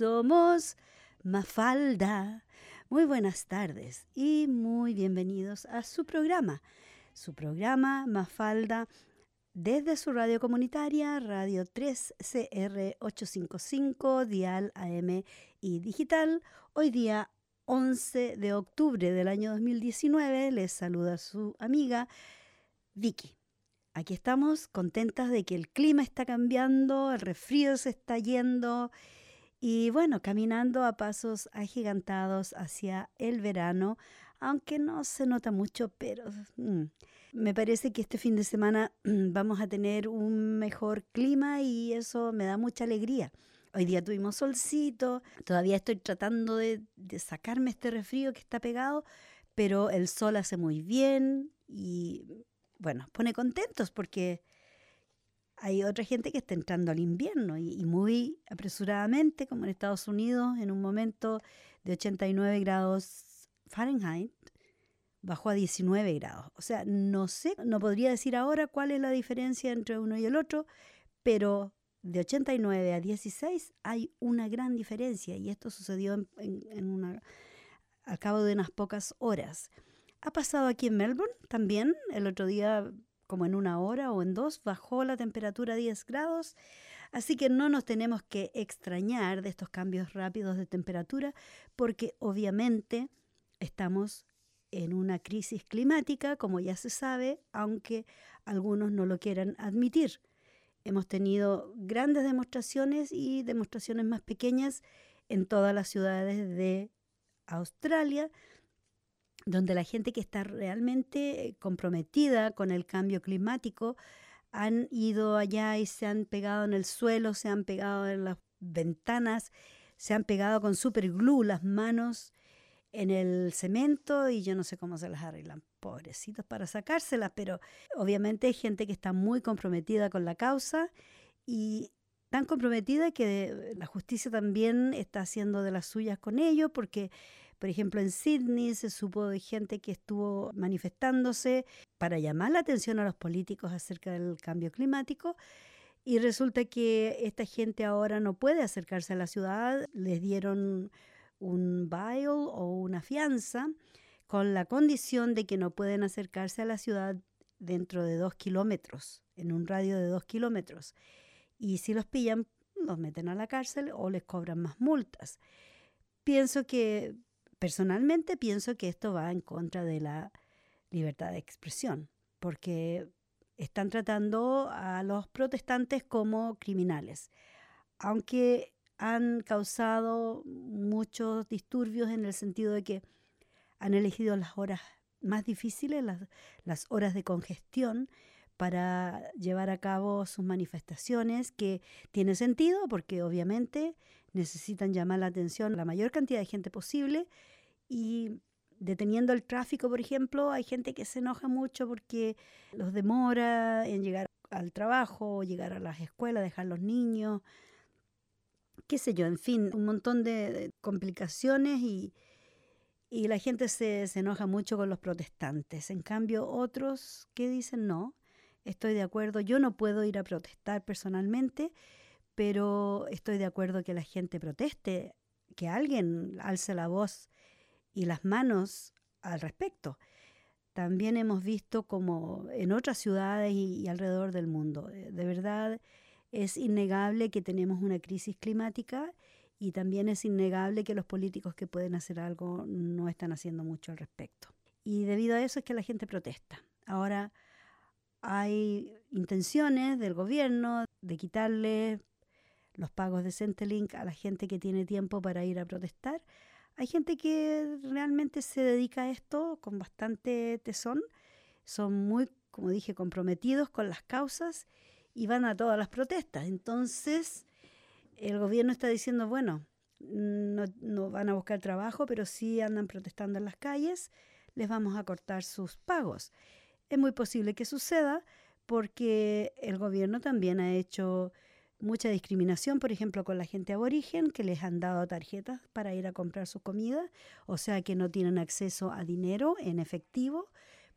somos Mafalda. Muy buenas tardes y muy bienvenidos a su programa, su programa Mafalda desde su radio comunitaria, Radio 3CR 855, Dial AM y Digital. Hoy día 11 de octubre del año 2019 les saluda su amiga Vicky. Aquí estamos contentas de que el clima está cambiando, el resfrío se está yendo y bueno, caminando a pasos agigantados hacia el verano, aunque no se nota mucho, pero mm, me parece que este fin de semana vamos a tener un mejor clima y eso me da mucha alegría. Hoy día tuvimos solcito, todavía estoy tratando de, sacarme este resfrío que está pegado, pero el sol hace muy bien y bueno, pone contentos porque hay otra gente que está entrando al invierno y, muy apresuradamente, como en Estados Unidos, en un momento de 89 grados Fahrenheit, bajó a 19 grados. O sea, no sé, no podría decir ahora cuál es la diferencia entre uno y el otro, pero de 89 a 16 hay una gran diferencia y esto sucedió en, una, al cabo de unas pocas horas. Ha pasado aquí en Melbourne también, el otro día como en una hora o en dos, bajó la temperatura a 10 grados, así que no nos tenemos que extrañar de estos cambios rápidos de temperatura porque obviamente estamos en una crisis climática, como ya se sabe, aunque algunos no lo quieran admitir. Hemos tenido grandes demostraciones y demostraciones más pequeñas en todas las ciudades de Australia, donde la gente que está realmente comprometida con el cambio climático han ido allá y se han pegado en el suelo, se han pegado en las ventanas, se han pegado con super glue las manos en el cemento y yo no sé cómo se las arreglan, pobrecitos para sacárselas, pero obviamente hay gente que está muy comprometida con la causa y tan comprometida que la justicia también está haciendo de las suyas con ellos porque por ejemplo, en Sydney se supo de gente que estuvo manifestándose para llamar la atención a los políticos acerca del cambio climático. Y resulta que esta gente ahora no puede acercarse a la ciudad, les dieron un bail o una fianza con la condición de que no pueden acercarse a la ciudad dentro de dos kilómetros, en un radio de dos kilómetros. Y si los pillan, los meten a la cárcel o les cobran más multas. Pienso que personalmente pienso que esto va en contra de la libertad de expresión, porque están tratando a los protestantes como criminales, aunque han causado muchos disturbios en el sentido de que han elegido las horas más difíciles, las, horas de congestión, para llevar a cabo sus manifestaciones, que tiene sentido porque obviamente necesitan llamar la atención a la mayor cantidad de gente posible y deteniendo el tráfico, por ejemplo, hay gente que se enoja mucho porque los demora en llegar al trabajo, llegar a las escuelas, dejar los niños, qué sé yo, en fin, un montón de, complicaciones y, y la gente se, se, enoja mucho con los protestantes. En cambio, otros que dicen no, estoy de acuerdo, yo no puedo ir a protestar personalmente, pero estoy de acuerdo que la gente proteste, que alguien alce la voz y las manos al respecto. También hemos visto como en otras ciudades y, alrededor del mundo. Eh, de verdad es innegable que tenemos una crisis climática y también es innegable que los políticos que pueden hacer algo no están haciendo mucho al respecto. Y debido a eso es que la gente protesta. Ahora, hay intenciones del gobierno de quitarle los pagos de Centrelink a la gente que tiene tiempo para ir a protestar. Hay gente que realmente se dedica a esto con bastante tesón, son muy, como dije, comprometidos con las causas y van a todas las protestas. Entonces, el gobierno está diciendo, bueno, no, no van a buscar trabajo, pero sí andan protestando en las calles, les vamos a cortar sus pagos. Es muy posible que suceda porque el gobierno también ha hecho mucha discriminación, por ejemplo, con la gente aborigen, que les han dado tarjetas para ir a comprar su comida, o sea que no tienen acceso a dinero en efectivo.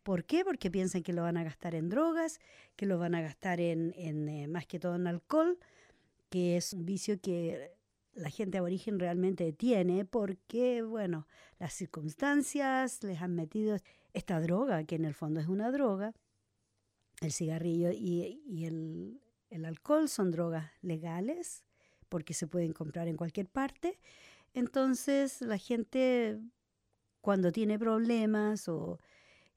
¿Por qué? Porque piensan que lo van a gastar en drogas, que lo van a gastar en, en eh, más que todo en alcohol, que es un vicio que la gente aborigen realmente tiene porque, bueno, las circunstancias les han metido esta droga, que en el fondo es una droga, el cigarrillo y, el, alcohol son drogas legales porque se pueden comprar en cualquier parte. Entonces la gente cuando tiene problemas o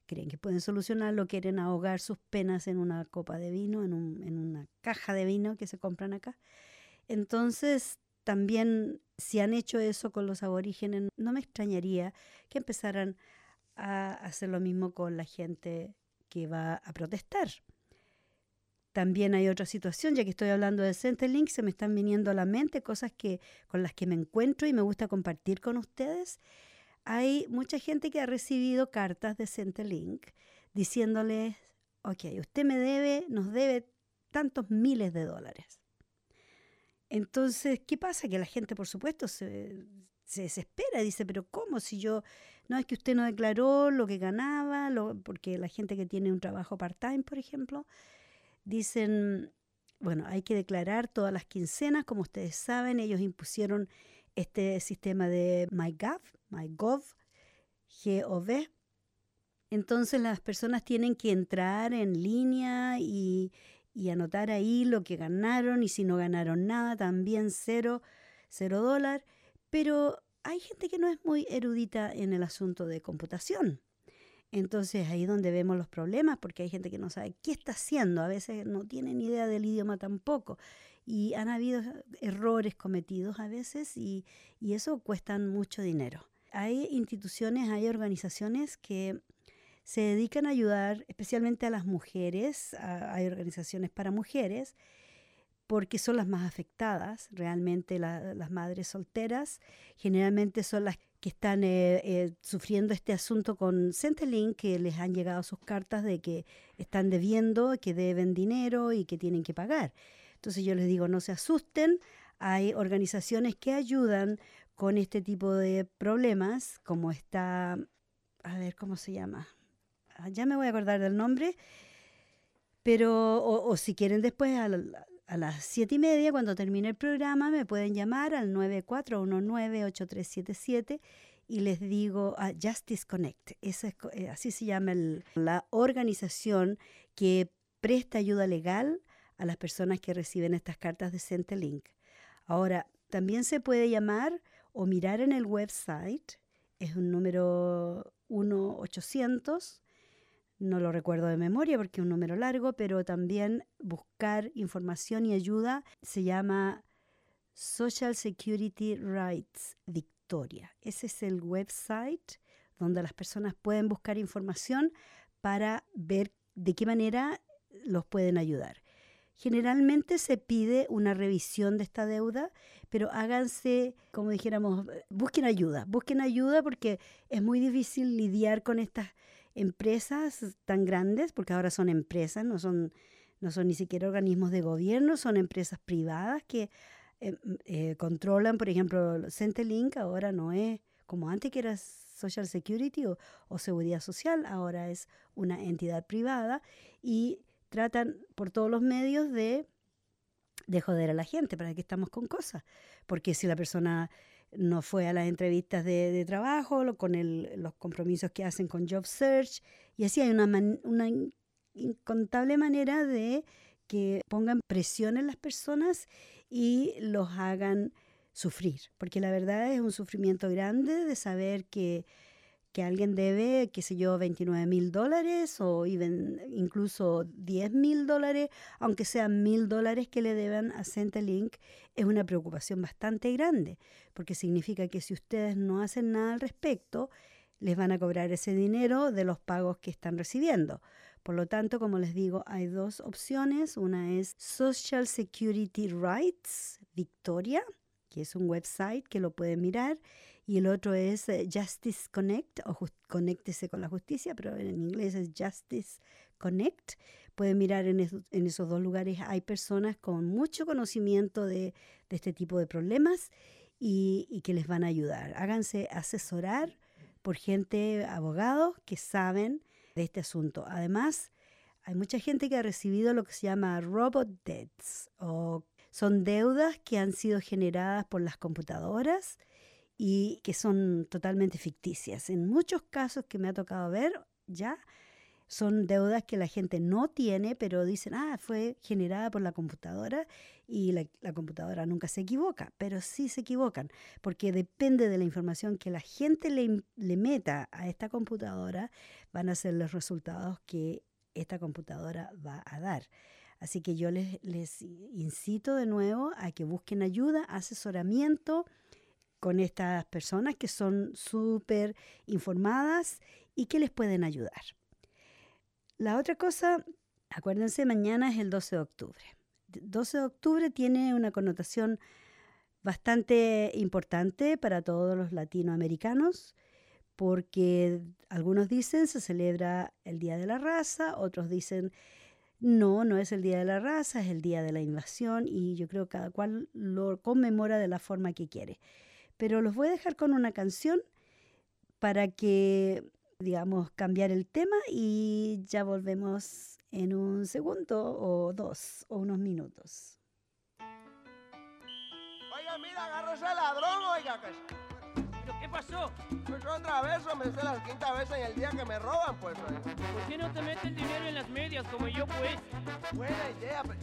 creen que pueden solucionarlo, quieren ahogar sus penas en una copa de vino, en, en una caja de vino que se compran acá. Entonces también si han hecho eso con los aborígenes, no me extrañaría que empezaran a hacer lo mismo con la gente que va a protestar. También hay otra situación, ya que estoy hablando de Centrelink, se me están viniendo a la mente cosas que, con las que me encuentro y me gusta compartir con ustedes. Hay mucha gente que ha recibido cartas de Centrelink diciéndoles, ok, usted me debe, nos debe tantos miles de dólares. Entonces, ¿qué pasa? Que la gente, por supuesto, se, se desespera dice, pero ¿cómo? Si yo, no es que usted no declaró lo que ganaba, porque la gente que tiene un trabajo part-time, por ejemplo, dicen, bueno, hay que declarar todas las quincenas, como ustedes saben, ellos impusieron este sistema de MyGov, MyGov, G-O-V. Entonces las personas tienen que entrar en línea y, y anotar ahí lo que ganaron y si no ganaron nada, también cero, cero dólar. Pero hay gente que no es muy erudita en el asunto de computación. Entonces ahí es donde vemos los problemas, porque hay gente que no sabe qué está haciendo, a veces no tienen idea del idioma tampoco. Y han habido errores cometidos a veces y, y eso cuestan mucho dinero. Hay instituciones, hay organizaciones que se dedican a ayudar especialmente a las mujeres, hay organizaciones para mujeres, porque son las más afectadas, realmente las madres solteras, generalmente son las que están eh, eh, sufriendo este asunto con Centrelink, que les han llegado sus cartas de que están debiendo, que deben dinero y que tienen que pagar. Entonces yo les digo, no se asusten, hay organizaciones que ayudan con este tipo de problemas, como está, a ver, ¿cómo se llama? Ah, ya me voy a acordar del nombre, pero, o, si quieren después a, las siete y media, cuando termine el programa, me pueden llamar al 94198377 y les digo a Justice Connect. Esa eh, así se llama la organización que presta ayuda legal a las personas que reciben estas cartas de Centrelink. Ahora, también se puede llamar o mirar en el website, es un número 1-800 no lo recuerdo de memoria porque es un número largo, pero también buscar información y ayuda se llama Social Security Rights Victoria. Ese es el website donde las personas pueden buscar información para ver de qué manera los pueden ayudar. Generalmente se pide una revisión de esta deuda, pero háganse, como dijéramos, busquen ayuda, busquen ayuda porque es muy difícil lidiar con estas empresas tan grandes, porque ahora son empresas, no son, no son ni siquiera organismos de gobierno, son empresas privadas que eh, eh, controlan, por ejemplo, Centrelink ahora no es como antes que era Social Security o, o, Seguridad Social, ahora es una entidad privada y tratan por todos los medios de, de joder a la gente para que estamos con cosas. Porque si la persona no fue a las entrevistas de, trabajo, con los compromisos que hacen con Job Search, y así hay una, una incontable manera de que pongan presión en las personas y los hagan sufrir, porque la verdad es un sufrimiento grande de saber que que alguien debe, qué sé yo, 29 mil dólares o incluso 10 mil dólares, aunque sean mil dólares que le deban a Centrelink, es una preocupación bastante grande, porque significa que si ustedes no hacen nada al respecto, les van a cobrar ese dinero de los pagos que están recibiendo. Por lo tanto, como les digo, hay dos opciones. Una es Social Security Rights Victoria, que es un website que lo pueden mirar, y el otro es eh, Justice Connect, o Conéctese con la Justicia, pero en inglés es Justice Connect. Pueden mirar en, esos dos lugares, hay personas con mucho conocimiento de, este tipo de problemas y, que les van a ayudar. Háganse asesorar por gente, abogados que saben de este asunto. Además, hay mucha gente que ha recibido lo que se llama robot debts o Son deudas que han sido generadas por las computadoras y que son totalmente ficticias. En muchos casos que me ha tocado ver ya, son deudas que la gente no tiene, pero dicen, ah, fue generada por la computadora y la, computadora nunca se equivoca, pero sí se equivocan, porque depende de la información que la gente le, le meta a esta computadora, van a ser los resultados que esta computadora va a dar. Así que yo les, les incito de nuevo a que busquen ayuda, asesoramiento con estas personas que son súper informadas y que les pueden ayudar. La otra cosa, acuérdense, mañana es el 12 de octubre. 12 de octubre tiene una connotación bastante importante para todos los latinoamericanos porque algunos dicen se celebra el Día de la Raza, otros dicen no, no es el Día de la Raza, es el Día de la Invasión y yo creo que cada cual lo conmemora de la forma que quiere. Pero los voy a dejar con una canción para que digamos, cambiar el tema y ya volvemos en un segundo o dos o unos minutos. Oiga, mira, agarró ese ladrón, oiga. ¿Pero qué pasó? Pues otra vez, me es la quinta vez en el día que me roban, pues. ¿Por qué no te metes el dinero en las medias como yo, pues? Buena idea, pues.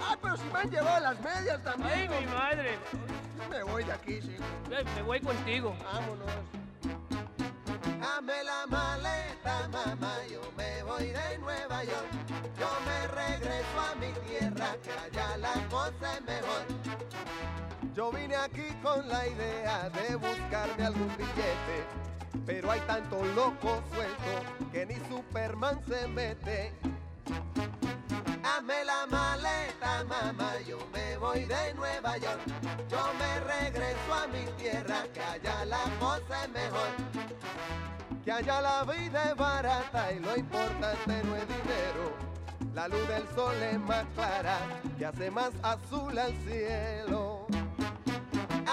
Ah, pero si me han llevado las medias también. Ay, mi madre. Me voy de aquí, sí. Me voy contigo. Vámonos. Dame la maleta, mamá, yo me voy de Nueva York. Yo me regreso a mi tierra, que allá la cosa es mejor. Yo vine aquí con la idea de buscarme algún billete, pero hay tanto loco suelto que ni Superman se mete. Dame la maleta, mamá, yo me voy de Nueva York. Yo me regreso a mi tierra, que allá la cosa es mejor que allá la vida es barata y lo importante no es dinero. La luz del sol es más clara, que hace más azul al cielo.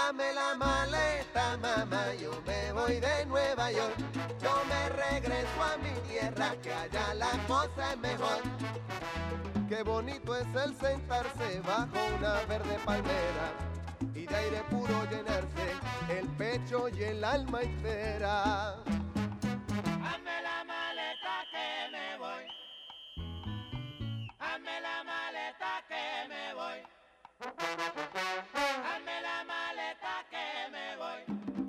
Dame la maleta, mamá, yo me voy de Nueva York. Yo me regreso a mi tierra, que allá la cosa es mejor. Qué bonito es el sentarse bajo una verde palmera y de aire puro llenarse el pecho y el alma entera. Hazme la maleta que me voy.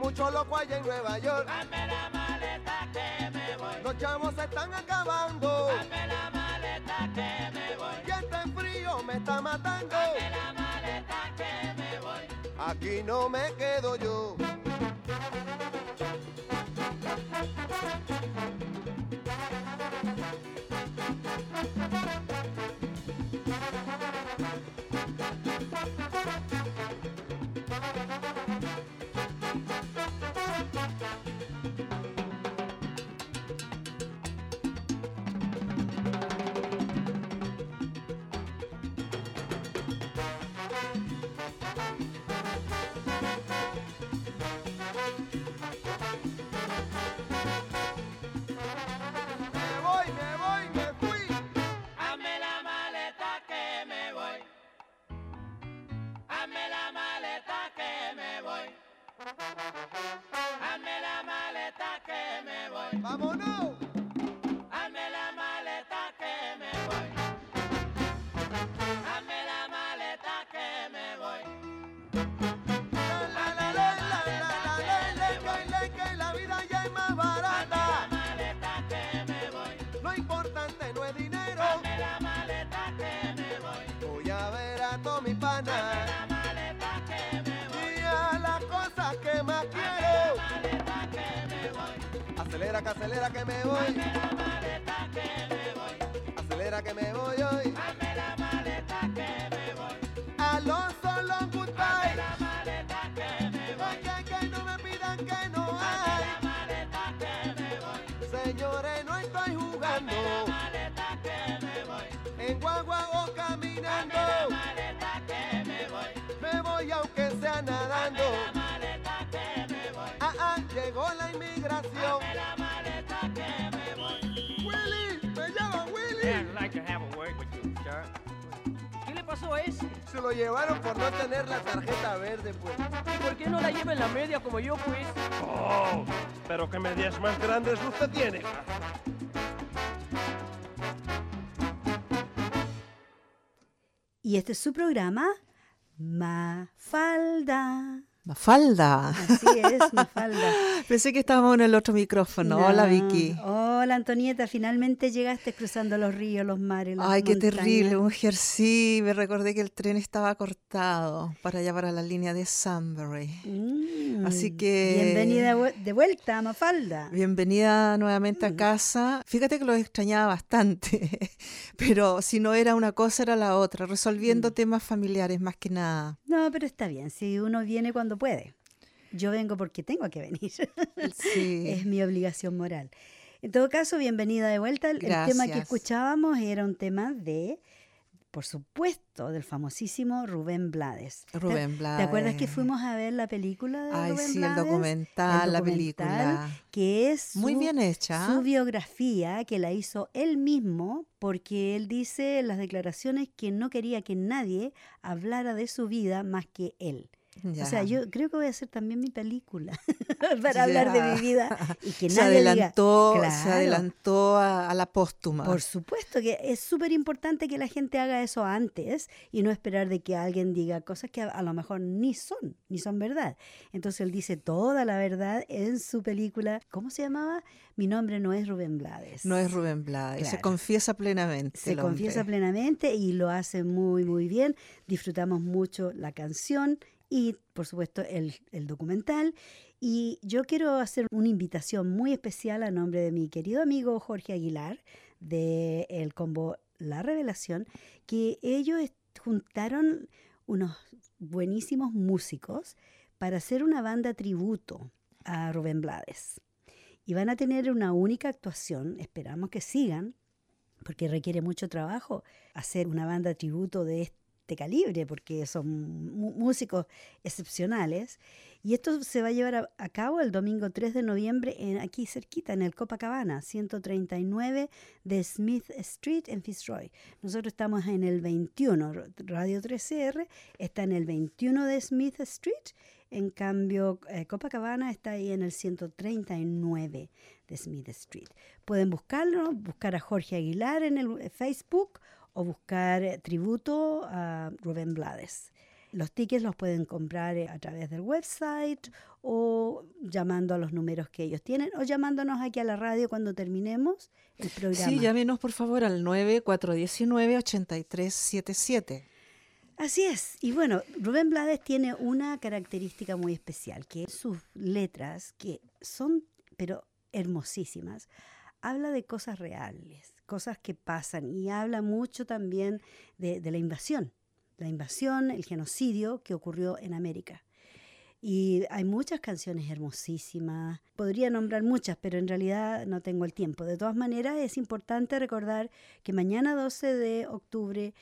Mucho loco hay en Nueva York. Hazme la maleta que me voy. Los chavos se están acabando Hazme la maleta que me voy. y este frío me está matando. Hazme la maleta que me voy. Aquí no me quedo yo. Hazme la maleta que me voy. Vámonos. Que acelera que me voy. Hazme la maleta que me voy. Acelera que me voy hoy. Hazme la maleta que me voy. Alonso long goodbye. La maleta que me voy. Que, que no me pidan que no hay. la maleta que me voy. Señores, no estoy jugando. La maleta que me voy. En guagua o caminando. La maleta que me voy. Me voy aunque sea nadando. La maleta que me voy. Ah, ah, llegó la inmigración. ¿Qué le pasó a ese? Se lo llevaron por no tener la tarjeta verde, pues. ¿Y por qué no la lleva en la media como yo, pues? Oh, pero qué medias más grandes usted tiene. Y este es su programa, Mafalda. Mafalda. Así es, Mafalda. Pensé que estábamos en el otro micrófono. Hola. Vicky. Hola, Antonieta. Finalmente llegaste cruzando los ríos, los mares, las Ay, qué montañas. terrible, mujer. Sí, me recordé que el tren estaba cortado para llevar a la línea de Sunbury. Mm, Así que- Bienvenida de vuelta, Mafalda. Bienvenida nuevamente a casa. Fíjate que los extrañaba bastante, pero si no era una cosa era la otra, resolviendo temas familiares más que nada. No, pero está bien. Si uno viene cuando puede. Yo vengo porque tengo que venir. Sí. es mi obligación moral. En todo caso, bienvenida de vuelta. El, el tema que escuchábamos era un tema de, por supuesto, del famosísimo Rubén Blades. ¿Te- Rubén ¿Te acuerdas que Blades. fuimos a ver la película de Ay, Rubén sí, el Blades? documental, la documental, película. Que es Muy su- bien hecha. su biografía que la hizo él mismo porque él dice en las declaraciones que no quería que nadie hablara de su vida más que él. O sea, Ya. yo creo que voy a hacer también mi película para hablar de Ya. mi vida y que se nadie diga, adelantó, se Claro. adelantó a, a la póstuma. Por supuesto que es súper importante que la gente haga eso antes y no esperar de que alguien diga cosas que a, a lo mejor ni son, ni son verdad. Entonces él dice toda la verdad en su película. ¿Cómo se llamaba? Mi nombre no es Rubén Blades. No es Rubén Blades, se Claro. confiesa plenamente. Se confiesa plenamente y lo hace muy, muy bien. Disfrutamos mucho la canción y, por supuesto, el, el documental. Y yo quiero hacer una invitación muy especial a nombre de mi querido amigo Jorge Aguilar, de el combo La Revelación, que ellos juntaron unos buenísimos músicos para hacer una banda tributo a Rubén Blades. Y van a tener una única actuación, esperamos que sigan, porque requiere mucho trabajo hacer una banda tributo de este calibre, porque son músicos excepcionales. Y esto se va a llevar a, a cabo el domingo 3 de noviembre en, aquí cerquita, en el Copacabana, 139 de Smith Street en Fitzroy. Nosotros estamos en el 21, Radio 3CR está en el 21 de Smith Street. En cambio, eh, Copacabana está ahí en el 139 de Smith Street. Pueden buscarlo, buscar a Jorge Aguilar en el eh, Facebook o buscar eh, tributo a Rubén Blades. Los tickets los pueden comprar eh, a través del website o llamando a los números que ellos tienen o llamándonos aquí a la radio cuando terminemos el programa. Sí, llámenos por favor al 9419-8377. Así es. Y bueno, Rubén Blades tiene una característica muy especial, que sus letras, que son, pero hermosísimas, habla de cosas reales, cosas que pasan y habla mucho también de, la invasión, la invasión, el genocidio que ocurrió en América. Y hay muchas canciones hermosísimas. Podría nombrar muchas, pero en realidad no tengo el tiempo. De todas maneras, es importante recordar que mañana 12 de octubre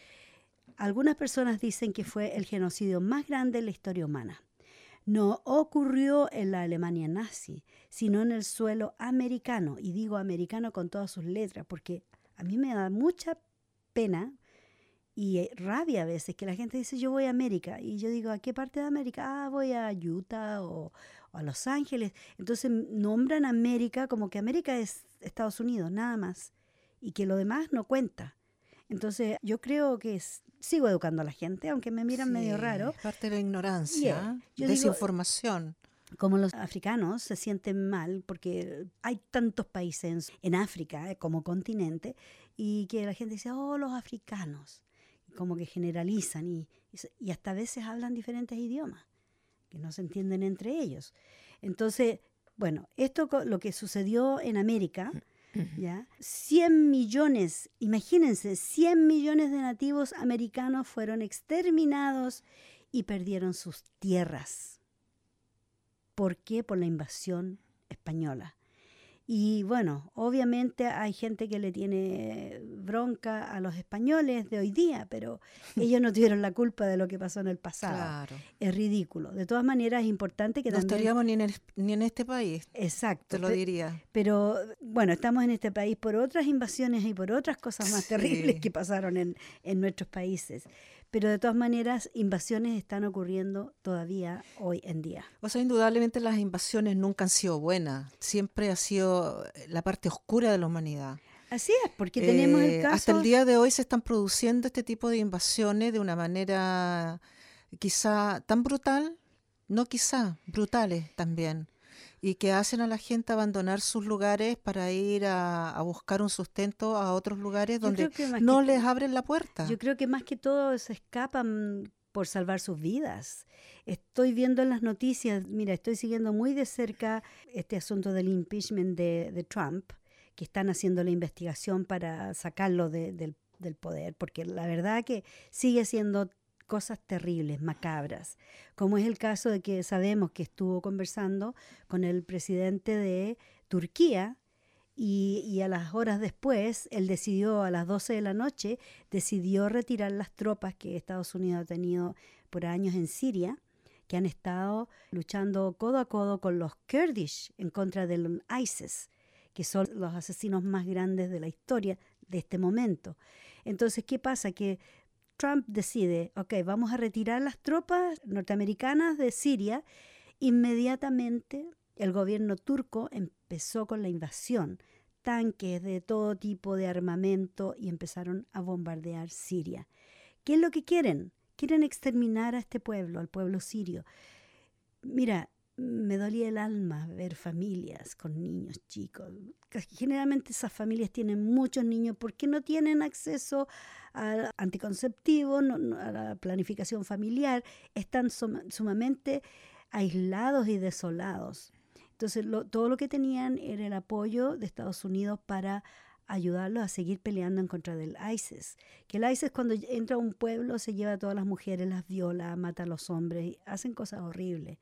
algunas personas dicen que fue el genocidio más grande en la historia humana. No ocurrió en la Alemania nazi, sino en el suelo americano. Y digo americano con todas sus letras, porque a mí me da mucha pena y eh, rabia a veces que la gente dice yo voy a América. Y yo digo, ¿a qué parte de América? Ah, voy a Utah o, o a Los Ángeles. Entonces nombran América como que América es Estados Unidos, nada más. Y que lo demás no cuenta. Entonces, yo creo que es- sigo educando a la gente, aunque me miran medio raro. es Parte de la ignorancia, Yeah. Digo- desinformación. Como los africanos se sienten mal porque hay tantos países en, en África eh, como continente y que la gente dice, oh, los africanos, como que generalizan y, y hasta a veces hablan diferentes idiomas que no se entienden entre ellos. Entonces, Bueno, esto lo que sucedió en América, ¿ya? 100 millones, imagínense, 100 millones de nativos americanos fueron exterminados y perdieron sus tierras. ¿Por qué? Por la invasión española. Y bueno, obviamente hay gente que le tiene bronca a los españoles de hoy día, pero ellos no tuvieron la culpa de lo que pasó en el pasado. Claro. Es ridículo. De todas maneras, es importante que No también... estaríamos ni en, el- ni en este país, Exacto. te lo diría. Pero bueno, estamos en este país por otras invasiones y por otras cosas más Sí. terribles que pasaron en, en nuestros países. Pero de todas maneras, invasiones están ocurriendo todavía hoy en día. O sea, indudablemente las invasiones nunca han sido buenas. Siempre ha sido la parte oscura de la humanidad. Así es, porque tenemos el Eh, caso... Hasta el día de hoy se están produciendo este tipo de invasiones de una manera quizá tan brutal, no quizá, brutales también, y que hacen a la gente abandonar sus lugares para ir a, a buscar un sustento a otros lugares donde no que- les abren la puerta. Yo creo que más que todo se escapan por salvar sus vidas. Estoy viendo en las noticias, mira, estoy siguiendo muy de cerca este asunto del impeachment de, de Trump, que están haciendo la investigación para sacarlo de- del, del poder, porque la verdad que sigue siendo cosas terribles, macabras, como es el caso de que sabemos que estuvo conversando con el presidente de Turquía, y, a las horas después, él decidió, a las 12 de la noche, decidió retirar las tropas que Estados Unidos ha tenido por años en Siria, que han estado luchando codo a codo con los Kurdish en contra del ISIS, que son los asesinos más grandes de la historia de este momento. Entonces, ¿qué pasa? Que Trump decide, ok, vamos a retirar las tropas norteamericanas de Siria. Inmediatamente el gobierno turco empezó con la invasión, tanques de todo tipo de armamento y empezaron a bombardear Siria. ¿Qué es lo que quieren? Quieren exterminar a este pueblo, al pueblo sirio. Mira, me dolía el alma ver familias con niños chicos. Generalmente esas familias tienen muchos niños porque no tienen acceso al anticonceptivo, no- no- a la planificación familiar, están suma- sumamente aislados y desolados. Entonces, lo- todo lo que tenían era el apoyo de Estados Unidos para ayudarlos a seguir peleando en contra del ISIS. Que el ISIS cuando entra a un pueblo se lleva a todas las mujeres, las viola, mata a los hombres, hacen cosas horribles.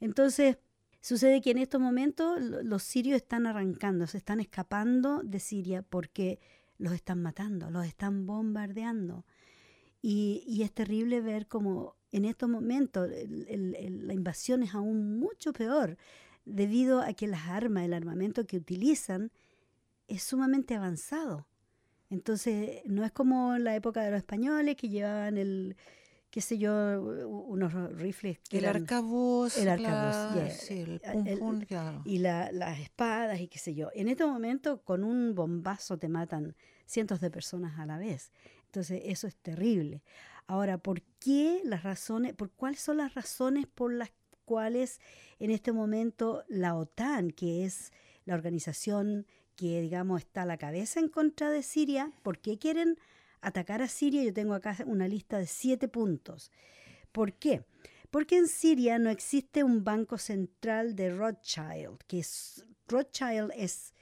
Entonces, sucede que en estos momentos lo- los sirios están arrancando, se están escapando de Siria porque los están matando, los están bombardeando. Y, y es terrible ver cómo en estos momentos la invasión es aún mucho peor debido a que las armas, el armamento que utilizan es sumamente avanzado. Entonces, no es como en la época de los españoles que llevaban el, qué sé yo, unos rifles que el eran- arcabuz, el arcabuz, claro, yeah. sí, el pum el- pum, claro. y la- las espadas y qué sé yo. En este momento, con un bombazo te matan cientos de personas a la vez. Entonces, eso es terrible. Ahora, ¿por qué las razones, por cuáles son las razones por las cuales en este momento la OTAN, que es la organización que, digamos, está a la cabeza en contra de Siria, ¿por qué quieren atacar a Siria? Yo tengo acá una lista de siete puntos. ¿Por qué? Porque en Siria no existe un banco central de Rothschild, que es, Rothschild es,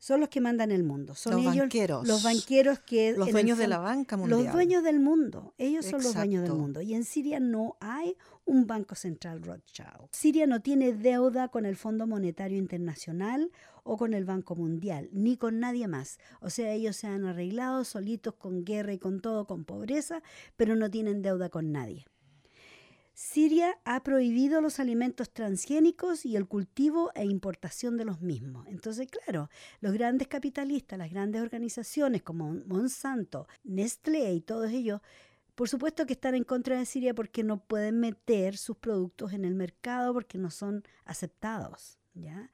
son los que mandan el mundo. Son Los ellos banqueros. los banqueros que... Los dueños de la banca mundial. los dueños del mundo, ellos son los dueños del mundo. Y en Siria no hay un banco central Rothschild. Siria no tiene deuda con el Fondo Monetario Internacional o con el Banco Mundial, ni con nadie más. O sea, ellos se han arreglado solitos con guerra y con todo, con pobreza, pero no tienen deuda con nadie. Siria ha prohibido los alimentos transgénicos y el cultivo e importación de los mismos. Entonces, claro, los grandes capitalistas, las grandes organizaciones como Monsanto, Nestlé y todos ellos, por supuesto que están en contra de Siria porque no pueden meter sus productos en el mercado porque no son aceptados. ¿ya?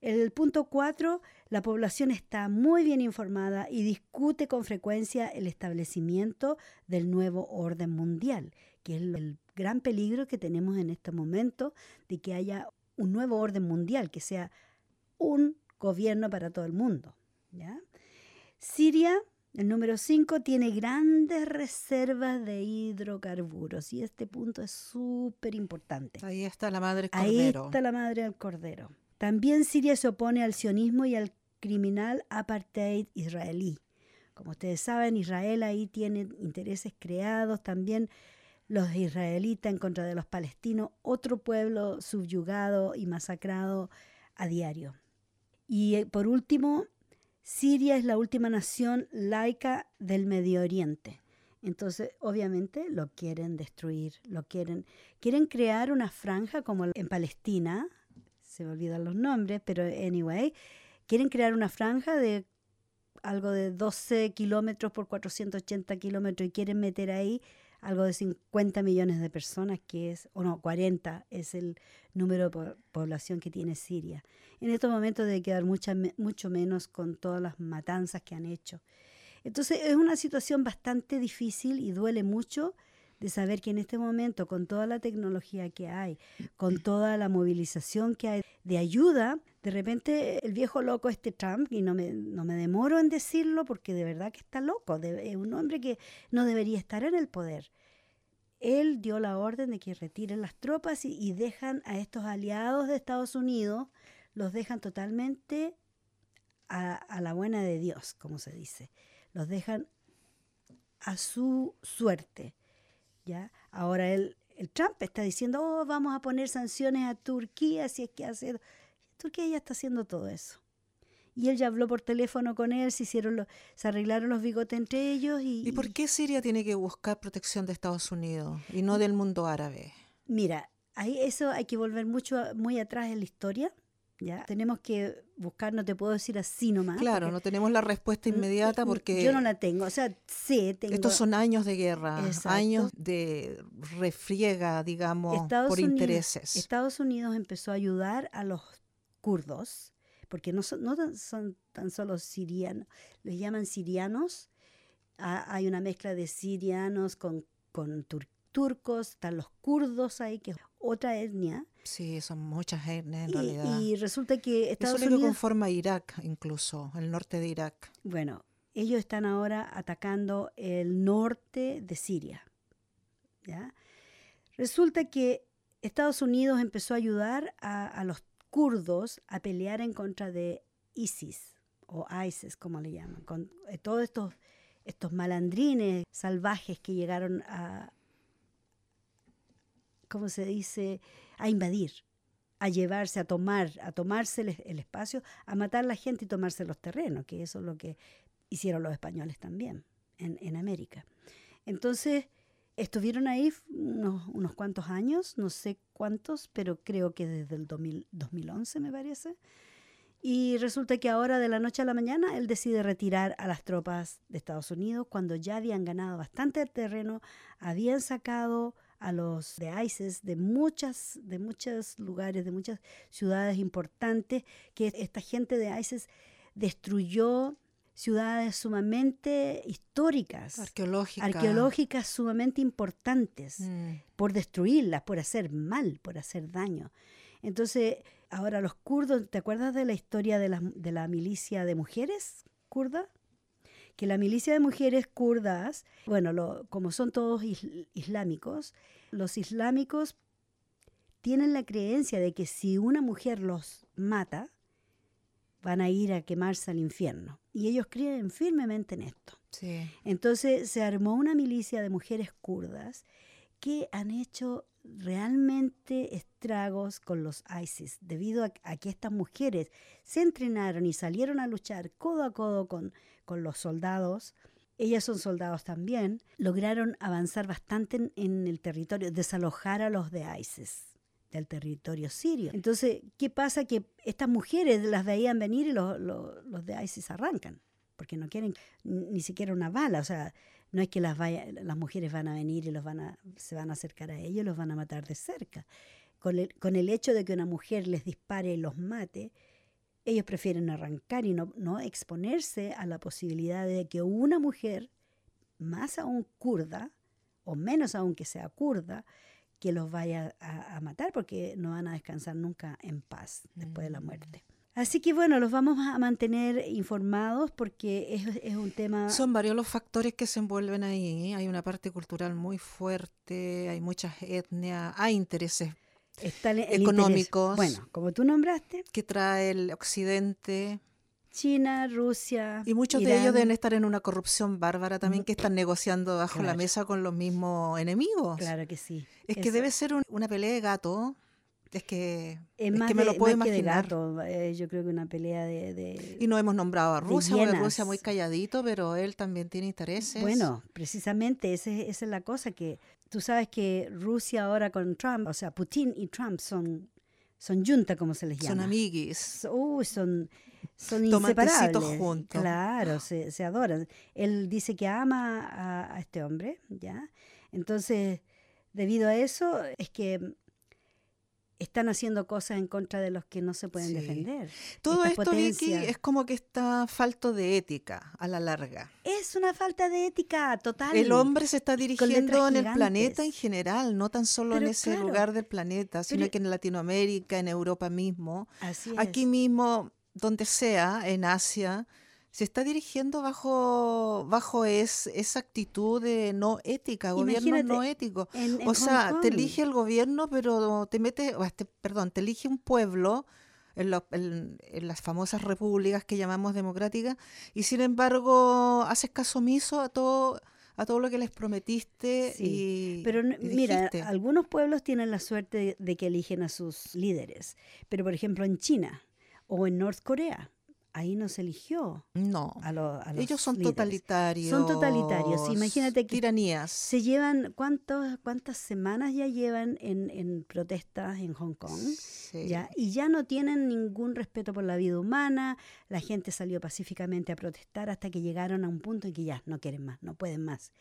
El punto cuatro, la población está muy bien informada y discute con frecuencia el establecimiento del nuevo orden mundial, que es el gran peligro que tenemos en este momento de que haya un nuevo orden mundial, que sea un gobierno para todo el mundo. ¿ya? Siria, el número 5, tiene grandes reservas de hidrocarburos y este punto es súper importante. Ahí está la madre Ahí cordero. está la madre del cordero. También Siria se opone al sionismo y al criminal apartheid israelí. Como ustedes saben, Israel ahí tiene intereses creados, también los israelitas en contra de los palestinos, otro pueblo subyugado y masacrado a diario. Y eh, por último, Siria es la última nación laica del Medio Oriente. Entonces, obviamente, lo quieren destruir, lo quieren. Quieren crear una franja como en Palestina, se me olvidan los nombres, pero anyway, quieren crear una franja de algo de 12 kilómetros por 480 kilómetros y quieren meter ahí algo de 50 millones de personas, que es, o no, 40 es el número de población que tiene Siria. En estos momentos debe quedar mucha, mucho menos con todas las matanzas que han hecho. Entonces es una situación bastante difícil y duele mucho de saber que en este momento, con toda la tecnología que hay, con toda la movilización que hay de ayuda, de repente el viejo loco este Trump, y no me, no me demoro en decirlo porque de verdad que está loco, es un hombre que no debería estar en el poder. Él dio la orden de que retiren las tropas y, y dejan a estos aliados de Estados Unidos, los dejan totalmente a, a la buena de Dios, como se dice. Los dejan a su suerte. ¿Ya? Ahora el, el Trump está diciendo, oh, vamos a poner sanciones a Turquía si es que hace... Turquía ya está haciendo todo eso. Y él ya habló por teléfono con él, se, hicieron se arreglaron los bigotes entre ellos. Y, ¿Y por qué Siria tiene que buscar protección de Estados Unidos y no del mundo árabe? Mira, ahí eso hay que volver mucho muy atrás en la historia ¿ya? Tenemos que buscar, no te puedo decir así nomás. Claro, no tenemos la respuesta inmediata porque... Yo no la tengo, o sea, sí, tengo... Estos son años de guerra, años de refriega, digamos, por intereses. Estados Unidos empezó a ayudar a los kurdos, porque no son, no son tan solo sirianos, les llaman sirianos, hay una mezcla de sirianos con, con turcos, están los kurdos ahí, que es otra etnia, Sí, son muchas etnias en y, realidad. Y resulta que Estados Eso Unidos... que conforma Irak, incluso, el norte de Irak. Bueno, ellos están ahora atacando el norte de Siria. ¿ya? Resulta que Estados Unidos empezó a ayudar a, a los kurdos a pelear en contra de ISIS, o ISIS, como le llaman, con eh, todos estos, estos malandrines salvajes que llegaron a, ¿cómo se dice?, a invadir, a llevarse, a tomar, a tomarse el, espacio, a matar a la gente y tomarse los terrenos, que eso es lo que hicieron los españoles también en, en América. Entonces, estuvieron ahí unos, unos, cuantos años, no sé cuántos, pero creo que desde el 2000, 2011 me parece. Y resulta que ahora de la noche a la mañana él decide retirar a las tropas de Estados Unidos cuando ya habían ganado bastante terreno, habían sacado a los de ISIS de muchas de muchos lugares, de muchas ciudades importantes, que esta gente de ISIS destruyó ciudades sumamente históricas, arqueológicas, arqueológicas sumamente importantes, mm. por destruirlas, por hacer mal, por hacer daño. Entonces, ahora los kurdos, ¿te acuerdas de la historia de la, de la milicia de mujeres kurda? Que la milicia de mujeres kurdas, bueno, lo, como son todos islámicos, los islámicos tienen la creencia de que si una mujer los mata, van a ir a quemarse al infierno. Y ellos creen firmemente en esto. Sí. Entonces se armó una milicia de mujeres kurdas que han hecho realmente estragos con los ISIS, debido a, que estas mujeres se entrenaron y salieron a luchar codo a codo con, con los soldados. Ellas son soldados también. Lograron avanzar bastante en, el territorio, desalojar a los de ISIS del territorio sirio. Entonces, ¿qué pasa? Que estas mujeres las veían venir y los, los de ISIS arrancan, porque no quieren ni siquiera una bala, o sea, no es que las, vaya, las mujeres van a venir y los van a, se van a acercar a ellos, los van a matar de cerca. Con el, con el hecho de que una mujer les dispare y los mate, ellos prefieren arrancar y no, no exponerse a la posibilidad de que una mujer, más aún kurda, o menos aún que sea kurda, que los vaya a, a matar porque no van a descansar nunca en paz después de la muerte. Así que bueno, los vamos a mantener informados porque es, es, un tema... Son varios los factores que se envuelven ahí. Hay una parte cultural muy fuerte, hay muchas etnias, hay intereses Está el- el interés. Económicos. Bueno, como tú nombraste, que trae el occidente. China, Rusia. Y muchos de ellos deben estar en una corrupción bárbara también, que están negociando bajo la mesa con los mismos enemigos. Claro que sí. Es que debe ser un- una pelea de gato. Es que, Es es más que me lo puedo más que de imaginar. gato, eh, yo creo que una pelea de... de- Y no hemos nombrado a Rusia, porque. Rusia muy calladito, pero él también tiene intereses. Bueno, precisamente esa es la cosa que tú sabes que Rusia ahora con Trump, o sea, Putin y Trump son son junta como se les llama. son amiguis. Uy, son son inseparables. juntos. Claro, se, se adoran. Él dice que ama a, a este hombre, ¿ya? Entonces, debido a eso, es que están haciendo cosas en contra de los que no se pueden Sí. defender. Todo Esta esto, Vicky, es como que está falto de ética a la larga. Es una falta de ética total. El hombre se está dirigiendo en el planeta en general, no tan solo en ese claro, lugar del planeta, sino pero- que en Latinoamérica, en Europa mismo, Así es. aquí mismo, donde sea, en Asia, se está dirigiendo bajo, bajo es, esa actitud de no ética, gobierno no ético. En- en O sea, te elige el gobierno, pero te mete, o este, perdón, te elige un pueblo en, lo- en- en las famosas repúblicas que llamamos democráticas, y sin embargo haces caso omiso a todo, a todo lo que les prometiste Sí, y, Pero y mira, dijiste. algunos pueblos tienen la suerte de, de que eligen a sus líderes. Pero por ejemplo en China o en North Corea, ahí no se eligió No, a, lo- a los ellos son líderes. totalitarios. Son totalitarios. Imagínate que Tiranías. se llevan, ¿cuántos, ¿cuántas semanas ya llevan en, en protestas en Hong Kong? Sí. ¿ya? Y ya no tienen ningún respeto por la vida humana, la gente salió pacíficamente a protestar hasta que llegaron a un punto en que ya no quieren más, no pueden más.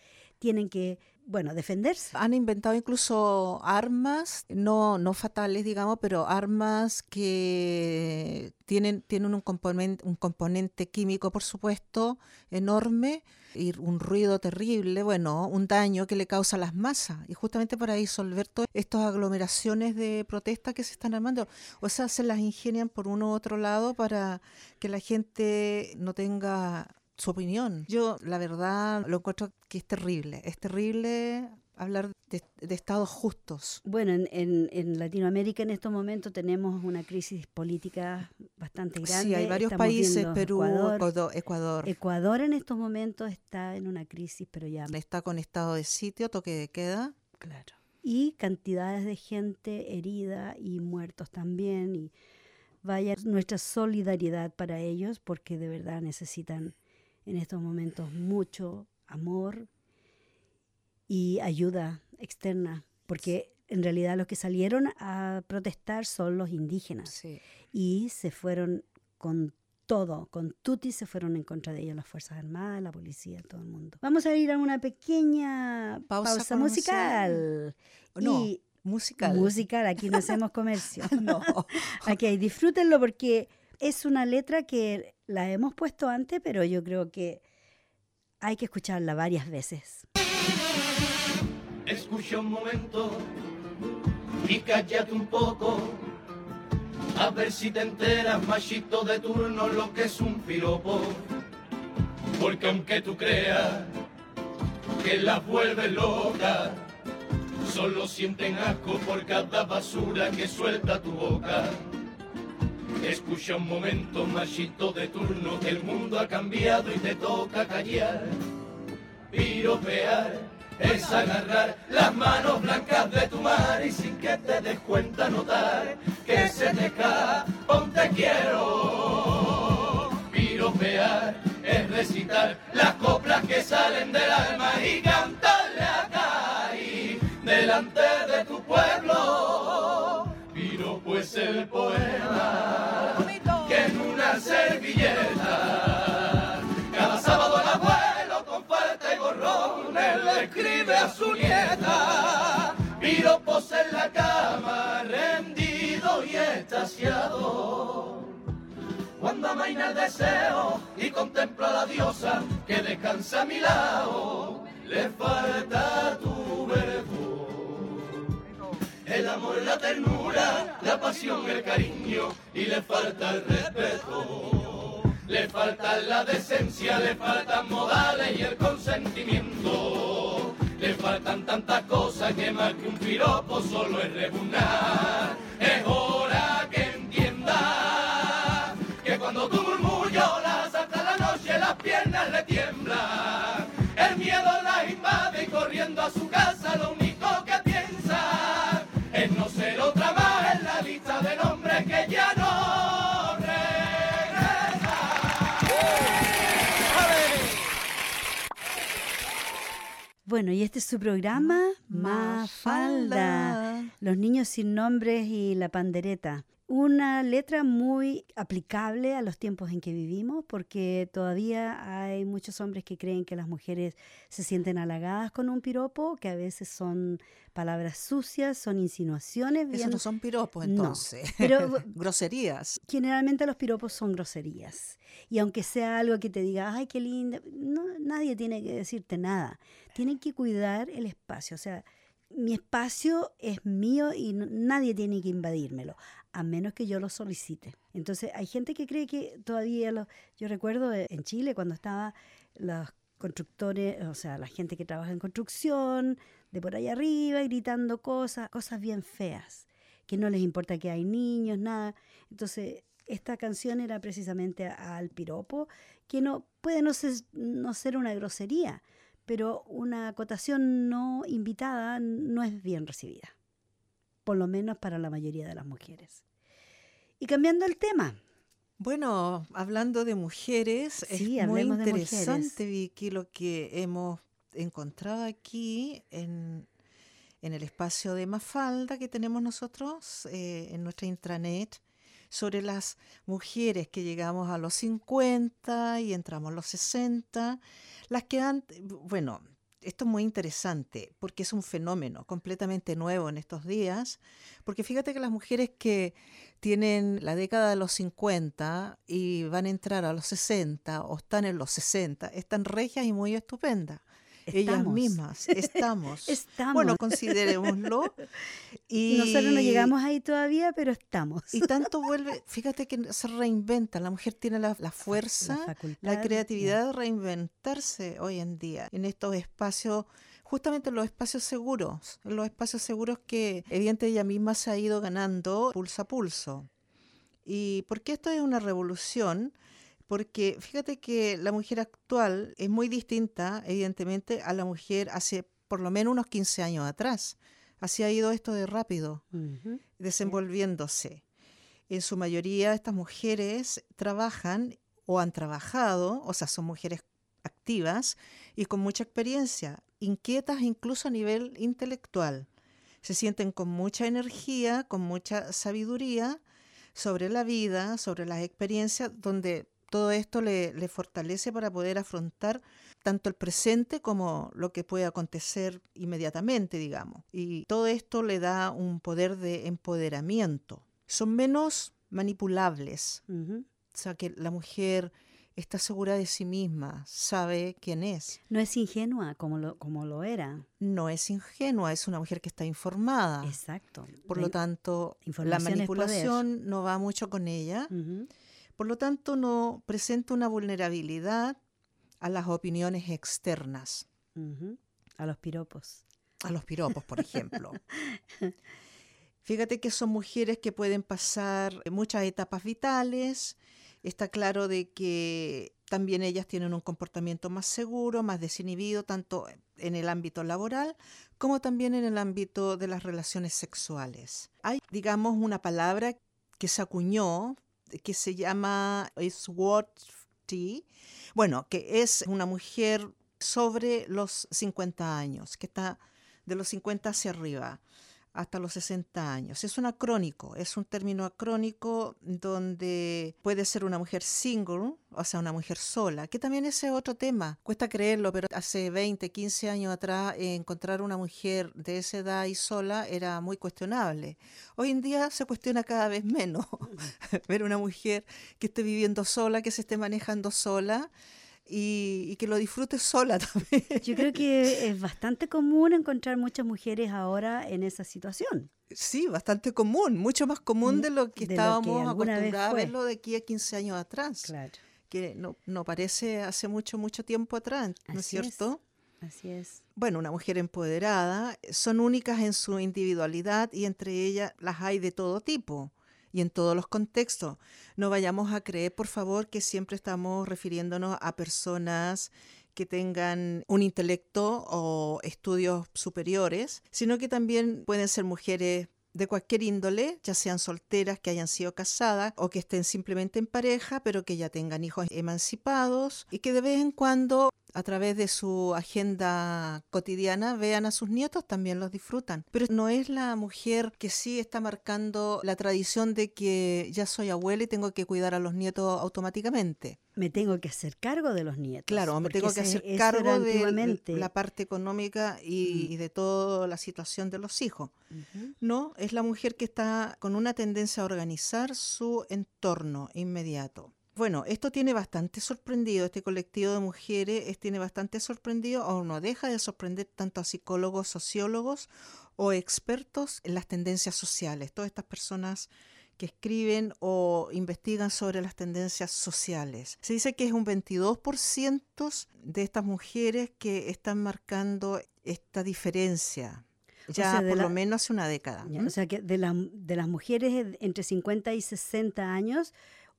Tienen que, bueno, defenderse. Han inventado incluso armas, no, no fatales, digamos, pero armas que tienen, tienen un, componente, un componente químico, por supuesto, enorme y un ruido terrible, bueno, un daño que le causa a las masas. Y justamente para disolver todas estas aglomeraciones de protestas que se están armando. O sea, se las ingenian por uno u otro lado para que la gente no tenga su opinión. Yo, la verdad, lo encuentro que es terrible. Es terrible hablar de, de estados justos. Bueno, en, en- en Latinoamérica en estos momentos tenemos una crisis política bastante grande. Sí, hay varios Estamos países, Perú, Ecuador. Ecuador, Ecuador Ecuador en estos momentos está en una crisis, pero ya está con estado de sitio, toque de queda. Claro. Y cantidades de gente herida y muertos también. Y vaya nuestra solidaridad para ellos porque de verdad necesitan en estos momentos mucho amor y ayuda externa. Porque en realidad los que salieron a protestar son los indígenas Sí. y se fueron con todo, con tutti se fueron en contra de ellos las Fuerzas Armadas, la policía, todo el mundo. Vamos a ir a una pequeña Pausa musical. No, Y- musical. musical, aquí no hacemos comercio. no. Ok, disfrútenlo porque es una letra que la hemos puesto antes, pero yo creo que hay que escucharla varias veces. Escucha un momento y cállate un poco. A ver si te enteras, machito de turno, lo que es un piropo. Porque aunque tú creas que las vuelve loca, solo sienten asco por cada basura que suelta tu boca. Escucha un momento, machito de turno, que el mundo ha cambiado y te toca callar piropear es agarrar las manos blancas de tu mar y sin que te des cuenta notar que se te cae un te quiero. Piropear es recitar las coplas que salen del alma y cantarle acá y delante de tu pueblo. Piropo es el poema cada sábado el abuelo con falta y le escribe a su nieta. Piropos en la cama, rendido y extasiado. Cuando amaina el deseo y contemplo a la diosa que descansa a mi lado, le falta tu verbo. El amor, la ternura, la pasión, el cariño y le falta el respeto. Le falta la decencia, le faltan modales y el consentimiento. Le faltan tantas cosas que más que un piropo solo es rebuznar. Es hora Bueno, y este es su programa, Mafalda. Mafalda. Los niños sin nombres y la pandereta. Una letra muy aplicable a los tiempos en que vivimos, porque todavía hay muchos hombres que creen que las mujeres se sienten halagadas con un piropo, que a veces son palabras sucias, son insinuaciones. Eso bien- no son piropos, No, entonces. pero- Groserías. Generalmente los piropos son groserías. Y aunque sea algo que te diga, ay, qué linda, no, nadie tiene que decirte nada. Tienen que cuidar el espacio. O sea, mi espacio es mío y no- nadie tiene que invadírmelo, a menos que yo lo solicite. Entonces, hay gente que cree que todavía, lo, yo recuerdo eh, en Chile cuando estaba los constructores, o sea, la gente que trabaja en construcción, de por ahí arriba, gritando cosas, cosas bien feas, que no les importa que hay niños, nada. Entonces, esta canción era precisamente al piropo, que no puede no ser, no ser una grosería, pero una acotación no invitada no es bien recibida, por lo menos para la mayoría de las mujeres. Y cambiando el tema, Bueno, hablando de mujeres, Sí, es muy interesante. Vicky, lo que hemos encontrado aquí en, en el espacio de Mafalda que tenemos nosotros eh, en nuestra intranet sobre las mujeres que llegamos a los 50 y entramos a los 60, las que han, bueno, esto es muy interesante porque es un fenómeno completamente nuevo en estos días, porque fíjate que las mujeres que tienen la década de los 50 y van a entrar a los 60 o están en los 60, están regias y muy estupendas. Ellas Estamos. mismas, estamos. Estamos. Bueno, considerémoslo. Y, nosotros no llegamos ahí todavía, pero estamos. Y tanto vuelve, fíjate que se reinventa, la mujer tiene la, la fuerza, la, facultad, creatividad de reinventarse hoy en día en estos espacios, justamente en los espacios seguros, en los espacios seguros que evidentemente ella misma se ha ido ganando pulso a pulso. ¿Y por qué esto es una revolución? Porque fíjate que la mujer actual es muy distinta, evidentemente, a la mujer hace por lo menos unos 15 años atrás. Así ha ido esto de rápido, desenvolviéndose. En su mayoría estas mujeres trabajan o han trabajado, o sea, son mujeres activas y con mucha experiencia, inquietas incluso a nivel intelectual. Se sienten con mucha energía, con mucha sabiduría sobre la vida, sobre las experiencias, donde todo esto le, le fortalece para poder afrontar tanto el presente como lo que puede acontecer inmediatamente, digamos. Y todo esto le da un poder de empoderamiento. Son menos manipulables. O sea, que la mujer está segura de sí misma, sabe quién es. No es ingenua como lo, como lo era. No es ingenua, es una mujer que está informada. Exacto. Por La lo tanto, la manipulación no va mucho con ella. Por lo tanto, no presenta una vulnerabilidad a las opiniones externas. A los piropos. a los piropos, por ejemplo. Fíjate que son mujeres que pueden pasar muchas etapas vitales. Está claro de que también ellas tienen un comportamiento más seguro, más desinhibido, tanto en el ámbito laboral como también en el ámbito de las relaciones sexuales. Hay, digamos, una palabra que se acuñó que se llama Swarty, bueno, que es una mujer sobre los 50 años, que está de los 50 hacia arriba hasta los 60 años. Es un acrónico, es un término acrónico donde puede ser una mujer single, o sea, una mujer sola, que también ese es otro tema. Cuesta creerlo, pero hace 20, 15 años atrás eh, encontrar una mujer de esa edad y sola era muy cuestionable. Hoy en día se cuestiona cada vez menos ver una mujer que esté viviendo sola, que se esté manejando sola. Y, y que lo disfrute sola también. Yo creo que es bastante común encontrar muchas mujeres ahora en esa situación. Sí, bastante común, mucho más común de lo que De lo que estábamos alguna vez acostumbrados a verlo de aquí a 15 años atrás, Claro. que no, no parece hace mucho, mucho tiempo atrás, ¿no Así es. cierto? Así es. Bueno, una mujer empoderada, son únicas en su individualidad y entre ellas las hay de todo tipo y en todos los contextos. No vayamos a creer, por favor, que siempre estamos refiriéndonos a personas que tengan un intelecto o estudios superiores, sino que también pueden ser mujeres de cualquier índole, ya sean solteras, que hayan sido casadas o que estén simplemente en pareja, pero que ya tengan hijos emancipados y que de vez en cuando a través de su agenda cotidiana vean a sus nietos, también los disfrutan. Pero no es la mujer que sí está marcando la tradición de que ya soy abuela y tengo que cuidar a los nietos automáticamente. Me tengo que hacer cargo de los nietos. Claro, me tengo que hacer cargo de la parte económica y, Mm. y de toda la situación de los hijos. No, es la mujer que está con una tendencia a organizar su entorno inmediato. Bueno, esto tiene bastante sorprendido, este colectivo de mujeres es- tiene bastante sorprendido o no deja de sorprender tanto a psicólogos, sociólogos o expertos en las tendencias sociales, todas estas personas que escriben o investigan sobre las tendencias sociales. Se dice que es un 22% de estas mujeres que están marcando esta diferencia, ya sea, por la- lo menos hace una década. O sea que de, la- de las mujeres en- entre 50 y 60 años,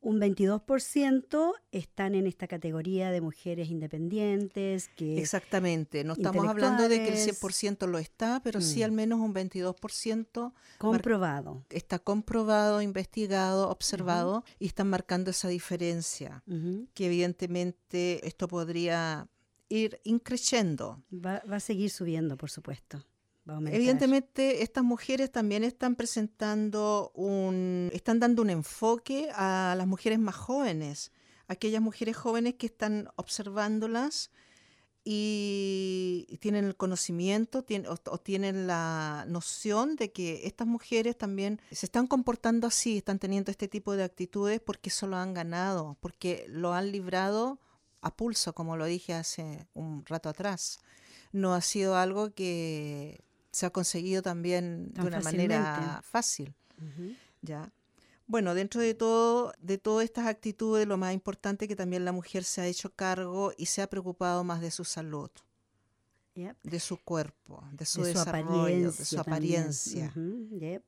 un 22% están en esta categoría de mujeres independientes que Exactamente, no estamos hablando de que el intelectuales. 100% lo está, pero sí Mm. al menos un 22% comprobado. está comprobado, investigado, observado y están marcando esa diferencia, que evidentemente esto podría ir increciendo. va, va a seguir subiendo, por supuesto. Evidentemente, estas mujeres también están presentando un, están dando un enfoque a las mujeres más jóvenes, aquellas mujeres jóvenes que están observándolas y tienen el conocimiento tien- o, o tienen la noción de que estas mujeres también se están comportando así, están teniendo este tipo de actitudes porque eso lo han ganado, porque lo han librado a pulso, como lo dije hace un rato atrás. No ha sido algo que se ha conseguido también Tan de una manera fácil. ¿ya? Bueno, dentro de todo, de todas estas actitudes, lo más importante es que también la mujer se ha hecho cargo y se ha preocupado más de su salud, Yep. de su cuerpo, de su de su desarrollo, de su apariencia. Yep.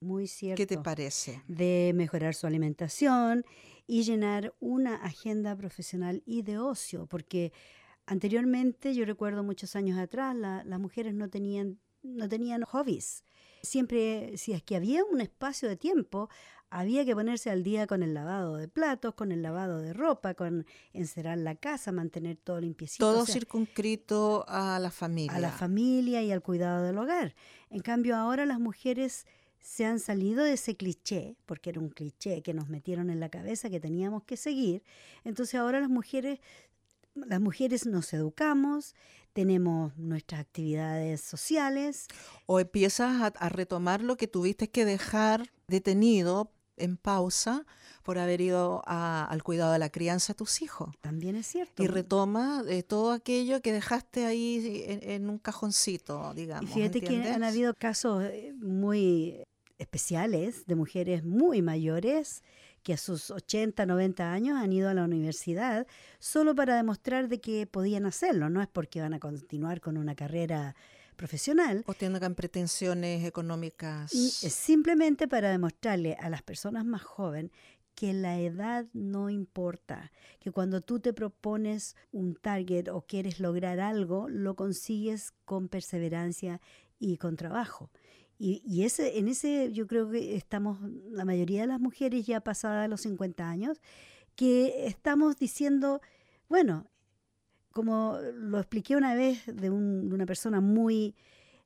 Muy cierto. ¿Qué te parece? de mejorar su alimentación y llenar una agenda profesional y de ocio, porque anteriormente, yo recuerdo muchos años atrás, la- las mujeres no tenían, no tenían hobbies. Siempre, si es que había un espacio de tiempo, había que ponerse al día con el lavado de platos, con el lavado de ropa, con encerar la casa, mantener todo limpiecito. Todo o sea, circunscrito a la familia. a la familia y al cuidado del hogar. En cambio, ahora las mujeres se han salido de ese cliché, porque era un cliché que nos metieron en la cabeza que teníamos que seguir. Entonces ahora las mujeres, las mujeres nos educamos, tenemos nuestras actividades sociales, O empiezas a, a retomar lo que tuviste que dejar detenido en pausa por haber ido a- al cuidado de la crianza de tus hijos. también es cierto. Y retoma eh, todo aquello que dejaste ahí en, en un cajoncito, digamos. Y fíjate que han habido casos eh, muy especiales de mujeres muy mayores que a sus 80, 90 años han ido a la universidad solo para demostrar de que podían hacerlo, no es porque van a continuar con una carrera profesional, O tengan pretensiones económicas. y es simplemente para demostrarle a las personas más jóvenes que la edad no importa, que cuando tú te propones un target o quieres lograr algo, lo consigues con perseverancia y con trabajo. Y, ese, en ese yo creo que estamos, la mayoría de las mujeres ya pasadas los 50 años, que estamos diciendo, bueno, como lo expliqué una vez de, un- de una persona muy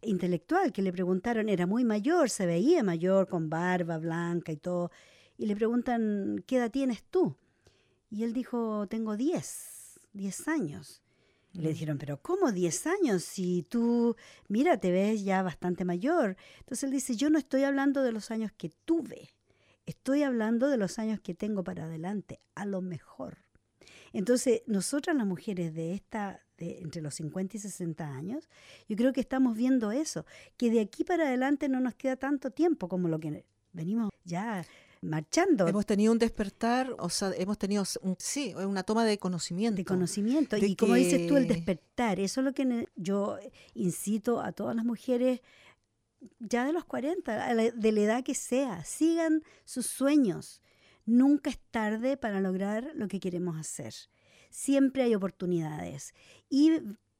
intelectual que le preguntaron, era muy mayor, se veía mayor, con barba blanca y todo, y le preguntan, ¿qué edad tienes tú? Y él dijo, tengo 10, 10 años. Le dijeron, pero ¿cómo 10 años? Si tú, mira, te ves ya bastante mayor. Entonces él dice, yo no estoy hablando de los años que tuve, estoy hablando de los años que tengo para adelante, a lo mejor. Entonces, nosotras las mujeres de esta, de entre los 50 y 60 años, yo creo que estamos viendo eso, que de aquí para adelante no nos queda tanto tiempo como lo que venimos ya marchando Hemos tenido un despertar, o sea, hemos tenido, un- sí, una toma de conocimiento. de conocimiento. de y como dices tú, el despertar, eso es lo que yo incito a todas las mujeres ya de los 40, a la- de la edad que sea, sigan sus sueños. Nunca es tarde para lograr lo que queremos hacer. Siempre hay oportunidades. Y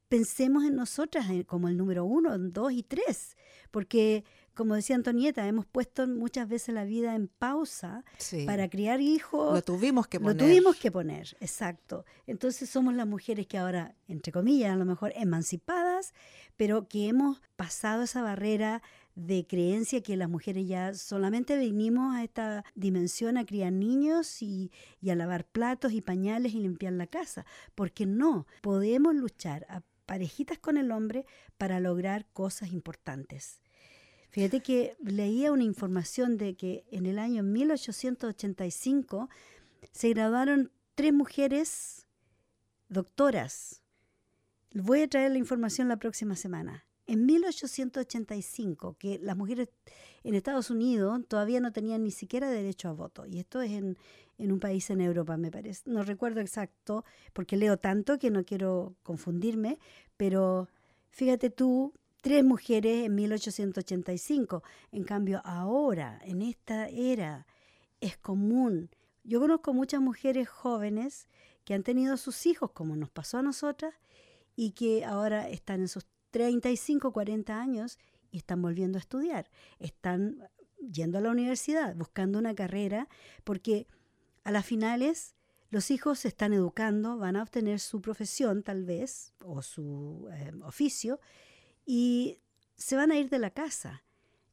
pensemos en nosotras como el número uno, dos y tres, porque como decía Antonieta, hemos puesto muchas veces la vida en pausa Sí. para criar hijos. Lo tuvimos que Lo poner. tuvimos que poner, exacto. Entonces somos las mujeres que ahora, entre comillas, a lo mejor emancipadas, pero que hemos pasado esa barrera de creencia que las mujeres ya solamente venimos a esta dimensión a criar niños y, y a lavar platos y pañales y limpiar la casa. Porque no, podemos luchar a parejitas con el hombre para lograr cosas importantes. Fíjate que leía una información de que en el año 1885 se graduaron tres mujeres doctoras. Voy a traer la información la próxima semana. En 1885, que las mujeres en Estados Unidos todavía no tenían ni siquiera derecho a voto. Y esto es en, en un país en Europa, me parece. No recuerdo exacto, porque leo tanto que no quiero confundirme, pero fíjate tú, tres mujeres en 1885. En cambio, ahora, en esta era, es común. Yo conozco muchas mujeres jóvenes que han tenido sus hijos, como nos pasó a nosotras, y que ahora están en sus 35, 40 años y están volviendo a estudiar. Están yendo a la universidad, buscando una carrera, porque a las finales los hijos se están educando, van a obtener su profesión tal vez, o su eh, oficio, y se van a ir de la casa.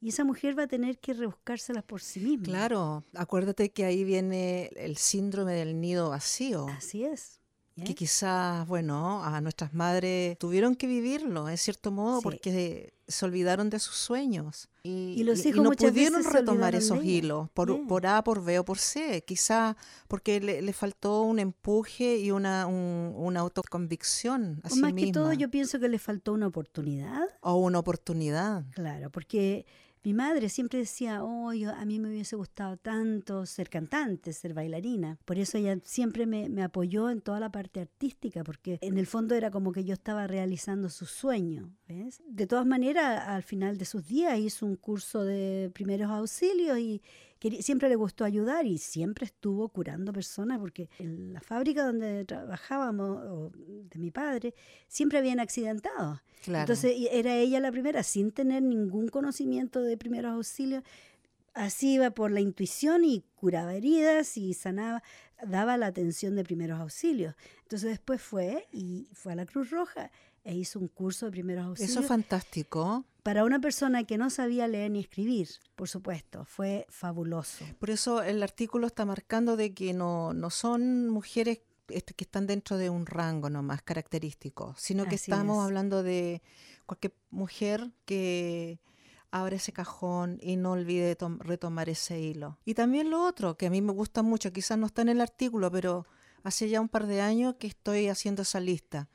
Y esa mujer va a tener que rebuscárselas por sí misma. Claro, acuérdate que ahí viene el síndrome del nido vacío. Así es. ¿Eh? que quizás, bueno, a nuestras madres tuvieron que vivirlo, en cierto modo, Sí. porque se olvidaron de sus sueños. Y, Y los y- y hijos no pudieron retomar esos hilos, por, Yeah. por A, por B o por C, quizás porque le, le faltó un empuje y una, un- una autoconvicción a O sí más que todo, misma, yo pienso que le faltó una oportunidad. o una oportunidad. Claro, porque mi madre siempre decía, oh, yo- a mí me hubiese gustado tanto ser cantante, ser bailarina. Por eso ella siempre me, apoyó en toda la parte artística, porque en el fondo era como que yo estaba realizando su sueño. De todas maneras, al final de sus días hizo un curso de primeros auxilios y siempre le gustó ayudar y siempre estuvo curando personas, porque en la fábrica donde trabajábamos, o de mi padre, siempre habían accidentados. Claro. Entonces era ella la primera, sin tener ningún conocimiento de primeros auxilios. Así iba por la intuición y curaba heridas y sanaba, daba la atención de primeros auxilios. Entonces después fue y fue a la Cruz Roja e hizo un curso de primeros auxilios Eso es fantástico. para una persona que no sabía leer ni escribir, por supuesto. Fue fabuloso. Por eso el artículo está marcando de que no, no son mujeres este, que están dentro de un rango nomás característico, sino que Así estamos es. hablando de cualquier mujer que abra ese cajón y no olvide tom- retomar ese hilo. Y también lo otro, que a mí me gusta mucho, quizás no está en el artículo, pero hace ya un par de años que estoy haciendo esa lista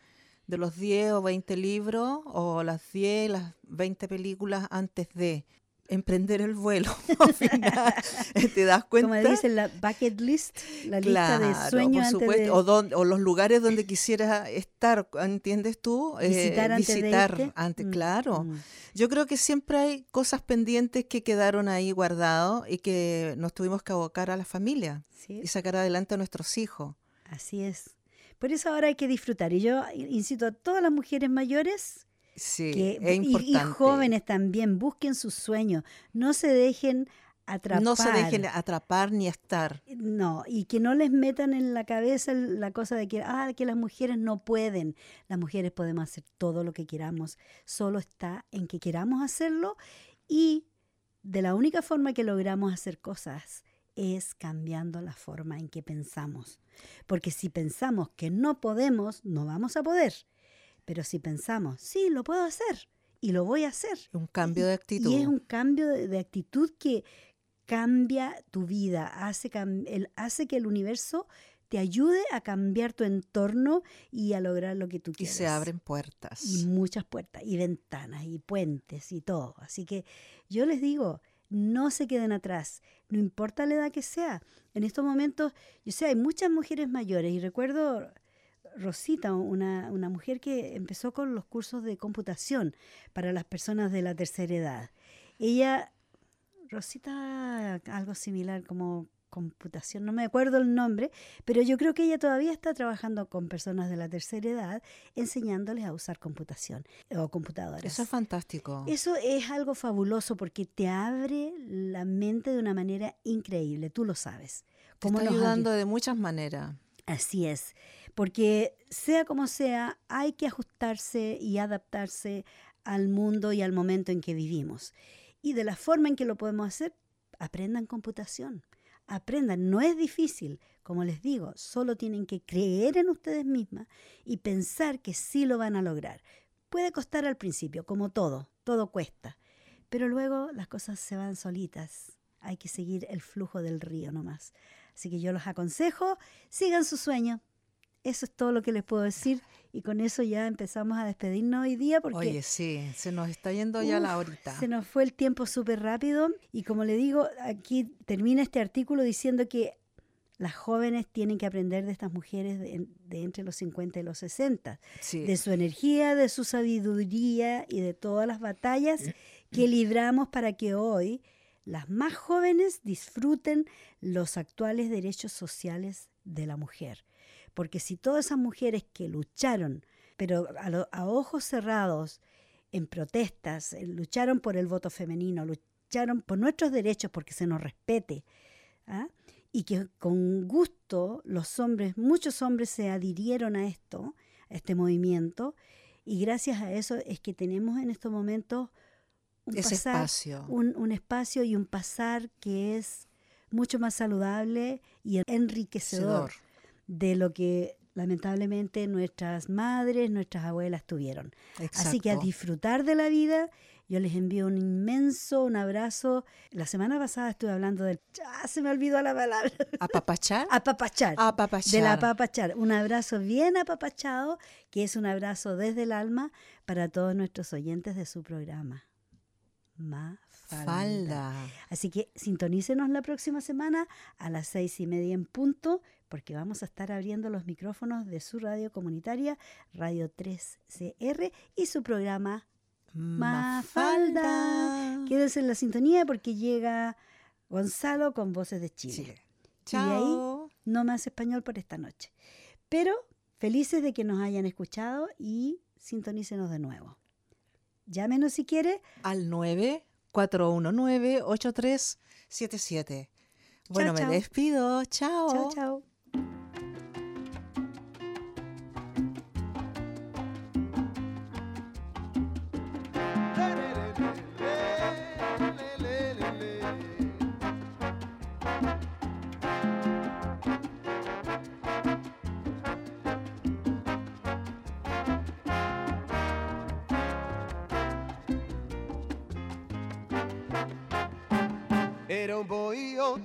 de los 10 o 20 libros o las 10, las 20 películas antes de emprender el vuelo. Al final, ¿Te das cuenta? Como dicen, la bucket list, la lista de sueños por antes supuesto, de... o, don- o los lugares donde quisieras estar, ¿entiendes tú? Eh, Visitar antes visitar antes, Mm, claro. mm. Yo creo que siempre hay cosas pendientes que quedaron ahí guardados y que nos tuvimos que abocar a la familia Sí. y sacar adelante a nuestros hijos. Así es. Por eso ahora hay que disfrutar. Y yo incito a todas las mujeres mayores Sí, que, es y- y, jóvenes también, busquen sus sueños. No se dejen atrapar. No se dejen atrapar ni estar. No, y que no les metan en la cabeza la cosa de que, ah, que las mujeres no pueden. Las mujeres podemos hacer todo lo que queramos. Solo está en que queramos hacerlo y de la única forma que logramos hacer cosas es cambiando la forma en que pensamos. Porque si pensamos que no podemos, no vamos a poder. Pero si pensamos, sí, lo puedo hacer y lo voy a hacer. Un cambio de actitud. Y es un cambio de, de actitud que cambia tu vida, hace, cam- el- hace que el universo te ayude a cambiar tu entorno y a lograr lo que tú y quieres. se abren puertas. Y muchas puertas, y ventanas, y puentes, y todo. Así que yo les digo, no se queden atrás, no importa la edad que sea. En estos momentos, yo sé, hay muchas mujeres mayores y recuerdo Rosita, una, una mujer que empezó con los cursos de computación para las personas de la tercera edad. Ella, Rosita, algo similar como computación, no me acuerdo el nombre, pero yo creo que ella todavía está trabajando con personas de la tercera edad enseñándoles a usar computación o computadoras. Eso es fantástico. Eso es algo fabuloso porque te abre la mente de una manera increíble, tú lo sabes. Te está ayudando de muchas maneras. Así es, porque sea como sea, hay que ajustarse y adaptarse al mundo y al momento en que vivimos. Y de la forma en que lo podemos hacer, aprendan computación aprendan, no es difícil, como les digo, solo tienen que creer en ustedes mismas y pensar que sí lo van a lograr. Puede costar al principio, como todo, todo cuesta, pero luego las cosas se van solitas. Hay que seguir el flujo del río nomás. Así que yo los aconsejo, sigan su sueño, eso es todo lo que les puedo decir y con eso ya empezamos a despedirnos hoy día porque... Oye, sí, se nos está yendo ya la horita. Se nos fue el tiempo súper rápido y como le digo, aquí termina este artículo diciendo que las jóvenes tienen que aprender de estas mujeres de, entre los 50 y los 60, de su energía, de su sabiduría y de todas las batallas que libramos para que hoy las más jóvenes disfruten los actuales derechos sociales de la mujer. Porque si todas esas mujeres que lucharon, pero a, ojos cerrados, en protestas, eh, lucharon por el voto femenino, lucharon por nuestros derechos porque se nos respete, ¿ah? y que con gusto los hombres, muchos hombres se adhirieron a esto, a este movimiento, y gracias a eso es que tenemos en estos momentos un, espacio. Un, un, espacio y un pasar que es mucho más saludable y enriquecedor de lo que lamentablemente nuestras madres, nuestras abuelas tuvieron. Así que a disfrutar de la vida, yo les envío un inmenso, un abrazo. La semana pasada estuve hablando del... ¡Ah, se me olvidó la palabra! ¿Apapachar? Apapachar. Apapachar. Del apapachar. Un abrazo bien apapachado, que es un abrazo desde el alma para todos nuestros oyentes de su programa. Ma Falda. Así que sintonícenos la próxima semana a las seis y media en punto porque vamos a estar abriendo los micrófonos de su radio comunitaria, Radio 3CR, y su programa Mafalda. Quédense en la sintonía porque llega Gonzalo con Voces de Chile. Y ahí no más español por esta noche. Pero felices de que nos hayan escuchado y sintonícenos de nuevo. Llámenos si quiere al 9419-8377. Bueno, me despido. Chao. Chao, chao.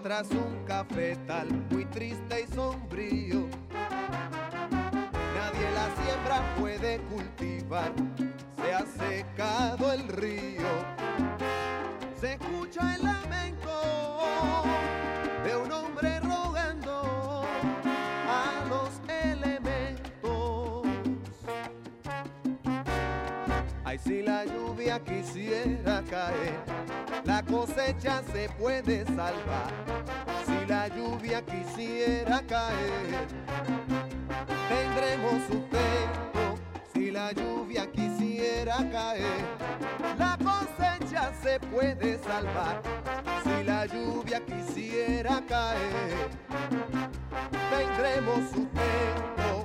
Tras un cafetal muy triste y sombrío. Nadie la siembra puede cultivar, se ha secado el río. Se escucha el lamento de un hombre rogando a los elementos. Ay, si la lluvia quisiera caer la cosecha se puede salvar si la lluvia quisiera caer. Tendremos sustento si la lluvia quisiera caer. La cosecha se puede salvar si la lluvia quisiera caer. Tendremos sustento